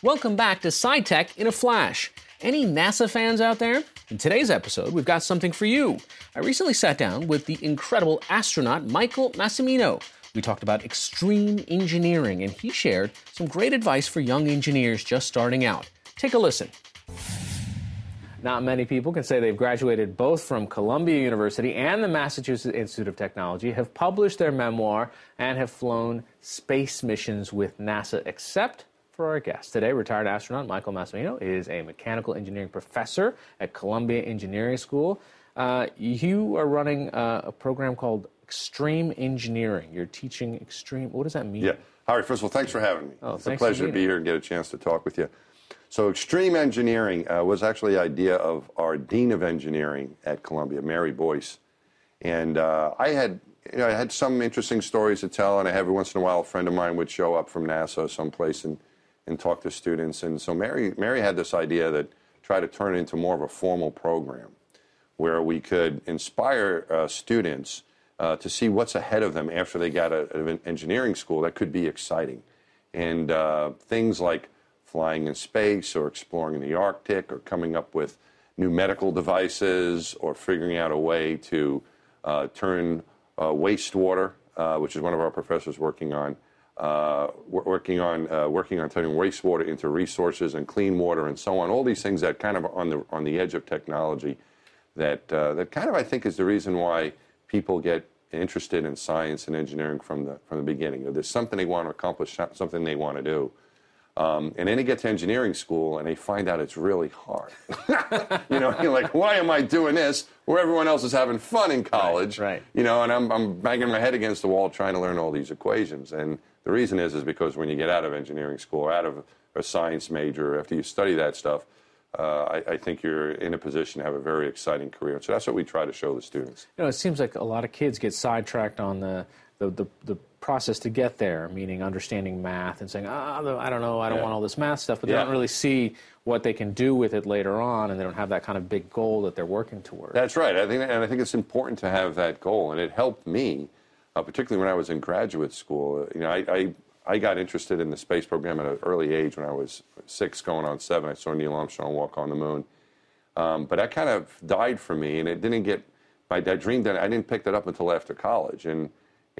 Welcome back to SciTech in a Flash. Any NASA fans out there? In today's episode, we've got something for you. I recently sat down with the incredible astronaut Michael Massimino. We talked about extreme engineering, and he shared some great advice for young engineers just starting out. Take a listen. Not many people can say they've graduated both from Columbia University and the Massachusetts Institute of Technology, have published their memoir, and have flown space missions with NASA, except for our guest. Today, retired astronaut Michael Massimino is a mechanical engineering professor at Columbia Engineering School. Uh, you are running uh, a program called Extreme Engineering. You're teaching extreme. What does that mean? Yeah. Hari, first of all, thanks for having me. Oh, it's a pleasure to be here. and get a chance to talk with you. So, extreme engineering uh, was actually the idea of our dean of engineering at Columbia, Mary Boyce. And uh, I had you know, I had some interesting stories to tell, and I every once in a while a friend of mine would show up from NASA someplace and, and talk to students. And so Mary Mary had this idea that try to turn it into more of a formal program where we could inspire uh, students uh, to see what's ahead of them after they got out of an engineering school that could be exciting. And uh, things like flying in space or exploring the Arctic or coming up with new medical devices or figuring out a way to uh, turn uh, wastewater, uh, which is one of our professors working on, working on uh, working on turning wastewater into resources and clean water and so on. All these things that kind of on the on the edge of technology that uh, that kind of I think is the reason why people get interested in science and engineering from the from the beginning. There's something they want to accomplish, something they want to do. Um, and then they get to engineering school and they find out it's really hard. you know, you're like, why am I doing this where everyone else is having fun in college? right. You know, and I'm, I'm banging my head against the wall trying to learn all these equations. And the reason is, is because when you get out of engineering school, or out of a science major, after you study that stuff, uh, I, I think you're in a position to have a very exciting career. So that's what we try to show the students. You know, it seems like a lot of kids get sidetracked on the the, the, the process to get there, meaning understanding math and saying, ah, I don't know, I don't Yeah. want all this math stuff, but they Yeah. don't really see what they can do with it later on, and they don't have that kind of big goal that they're working toward. That's right. I think, and I think it's important to have that goal, and it helped me, uh, particularly when I was in graduate school. You know, I, I I got interested in the space program at an early age. When I was six, going on seven, I saw Neil Armstrong walk on the moon. Um, but that kind of died for me, and it didn't get my that dream. That I didn't pick that up until after college, and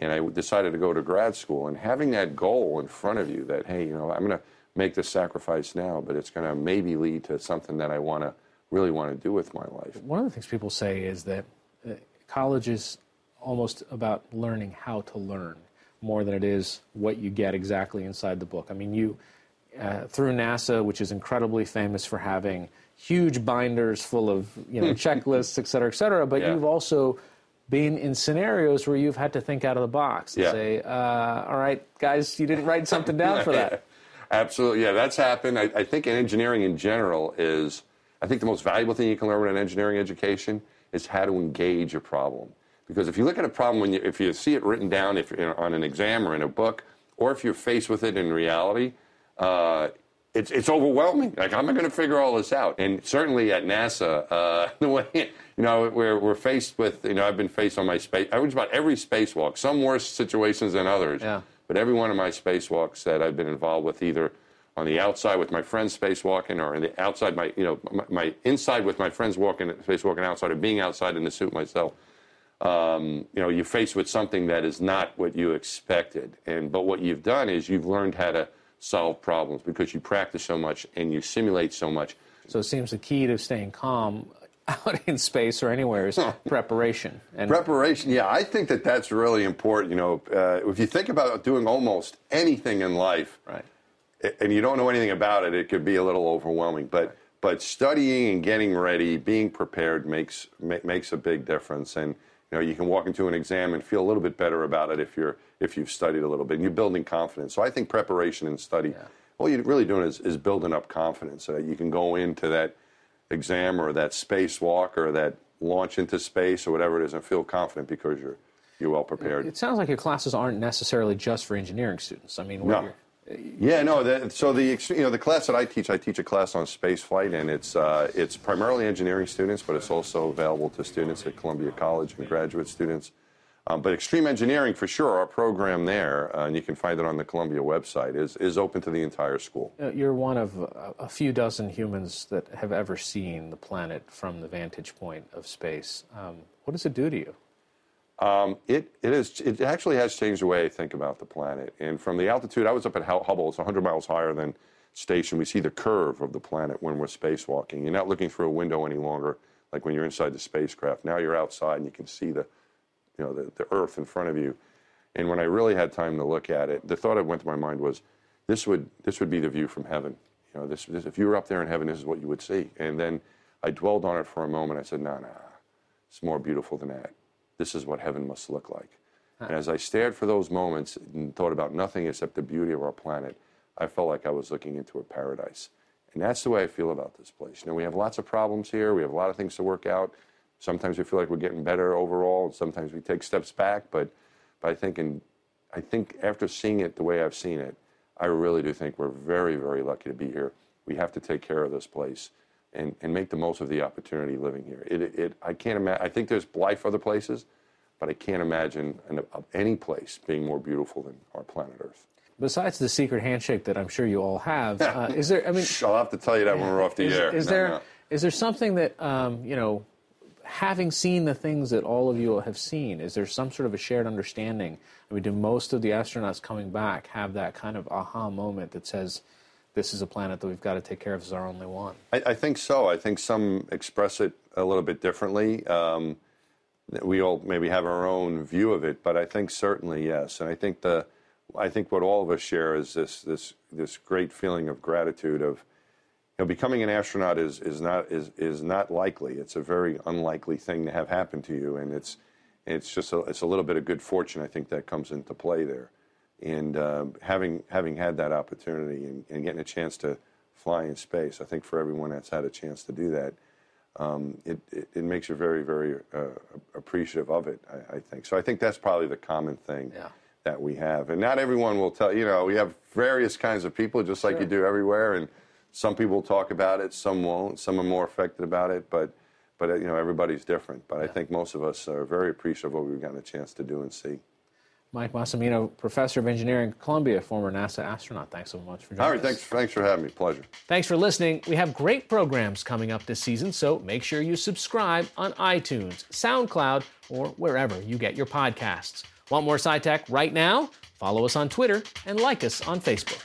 and I decided to go to grad school. And having that goal in front of you, that hey, you know, I'm going to make this sacrifice now, but it's going to maybe lead to something that I want to really want to do with my life. One of the things people say is that uh, college is almost about learning how to learn more than it is what you get exactly inside the book. I mean, you, uh, through NASA, which is incredibly famous for having huge binders full of you know checklists, et cetera, et cetera, but Yeah. you've also been in scenarios where you've had to think out of the box and Yeah. say, uh, all right, guys, you didn't write something down for that. Absolutely, yeah, that's happened. I, I think in engineering in general is, I think the most valuable thing you can learn in an engineering education is how to engage a problem. Because if you look at a problem, when you, if you see it written down if, on an exam or in a book, or if you're faced with it in reality, uh, it's, it's overwhelming. Like, how am I going to figure all this out? And certainly at NASA, uh, the way, you know, we're, we're faced with, you know, I've been faced on my space, I was about every spacewalk, some worse situations than others. Yeah. But every one of my spacewalks that I've been involved with, either on the outside with my friends spacewalking, or in the outside, my you know my, my inside with my friends walking spacewalking outside, or being outside in the suit myself. Um, you know, you're faced with something that is not what you expected, and but what you've done is you've learned how to solve problems because you practice so much and you simulate so much. So it seems the key to staying calm out in space or anywhere is preparation. And Preparation, yeah, I think that that's really important. You know, uh, if you think about doing almost anything in life, right. and you don't know anything about it, it could be a little overwhelming. But but studying and getting ready, being prepared makes ma- makes a big difference. And you know, you can walk into an exam and feel a little bit better about it if you're if you've studied a little bit. And you're building confidence. So I think preparation and study, all you're really doing is, is building up confidence so that you can go into that exam or that spacewalk or that launch into space or whatever it is and feel confident because you're you're well prepared. It sounds like your classes aren't necessarily just for engineering students. I mean, No. Yeah, no. So the you know the class that I teach, I teach a class on space flight, and it's uh, it's primarily engineering students, but it's also available to students at Columbia College and graduate students. Um, but extreme engineering, for sure, our program there, uh, and you can find it on the Columbia website, is, is open to the entire school. Uh, You're one of a, a few dozen humans that have ever seen the planet from the vantage point of space. Um, what does it do to you? Um, it, it, is, it actually has changed the way I think about the planet. And from the altitude, I was up at Hubble, it's 100 miles higher than station. We see the curve of the planet when we're spacewalking. You're not looking through a window any longer, like when you're inside the spacecraft. Now you're outside and you can see the, you know, the, the Earth in front of you. And when I really had time to look at it, the thought that went to my mind was, this would, this would be the view from heaven. You know, this, this, if you were up there in heaven, this is what you would see. And then I dwelled on it for a moment. I said, no, no, it's more beautiful than that. This is what heaven must look like. And as I stared for those moments and thought about nothing except the beauty of our planet, I felt like I was looking into a paradise. And that's the way I feel about this place. You know, we have lots of problems here. We have a lot of things to work out. Sometimes we feel like we're getting better overall, and sometimes we take steps back. But, but I think, in, I think after seeing it the way I've seen it, I really do think we're very, very lucky to be here. We have to take care of this place and, and make the most of the opportunity living here. It, it, I can't imagine. I think there's life other places, but I can't imagine an, of any place being more beautiful than our planet Earth. Besides the secret handshake that I'm sure you all have, uh, is there? I mean, I'll have to tell you that when we're off the is, air. is No, there no. is there something that um, you know, having seen the things that all of you have seen, is there some sort of a shared understanding? I mean, do most of the astronauts coming back have that kind of aha moment that says, "This is a planet that we've got to take care of as our only one"? I, I think so. I think some express it a little bit differently. Um, we all maybe have our own view of it, but I think certainly yes. And I think the, I think what all of us share is this this this great feeling of gratitude of, you know, becoming an astronaut is is not is is not likely. It's a very unlikely thing to have happen to you, and it's it's just a, it's a little bit of good fortune I think that comes into play there, and uh, having having had that opportunity and, and getting a chance to fly in space, I think for everyone that's had a chance to do that, um, it, it it makes you very very uh, appreciative of it. I, I think so. I think that's probably the common thing Yeah. that we have, and not everyone will tell. You know, we have various kinds of people, just like you do everywhere, and some people talk about it, some won't. Some are more affected about it, but but you know everybody's different. But I think most of us are very appreciative of what we've gotten a chance to do and see. Mike Massimino, professor of engineering at Columbia, former NASA astronaut. Thanks so much for joining All right, us. thanks thanks for having me. Pleasure. Thanks for listening. We have great programs coming up this season, so make sure you subscribe on iTunes, SoundCloud, or wherever you get your podcasts. Want more SciTech right now? Follow us on Twitter and like us on Facebook.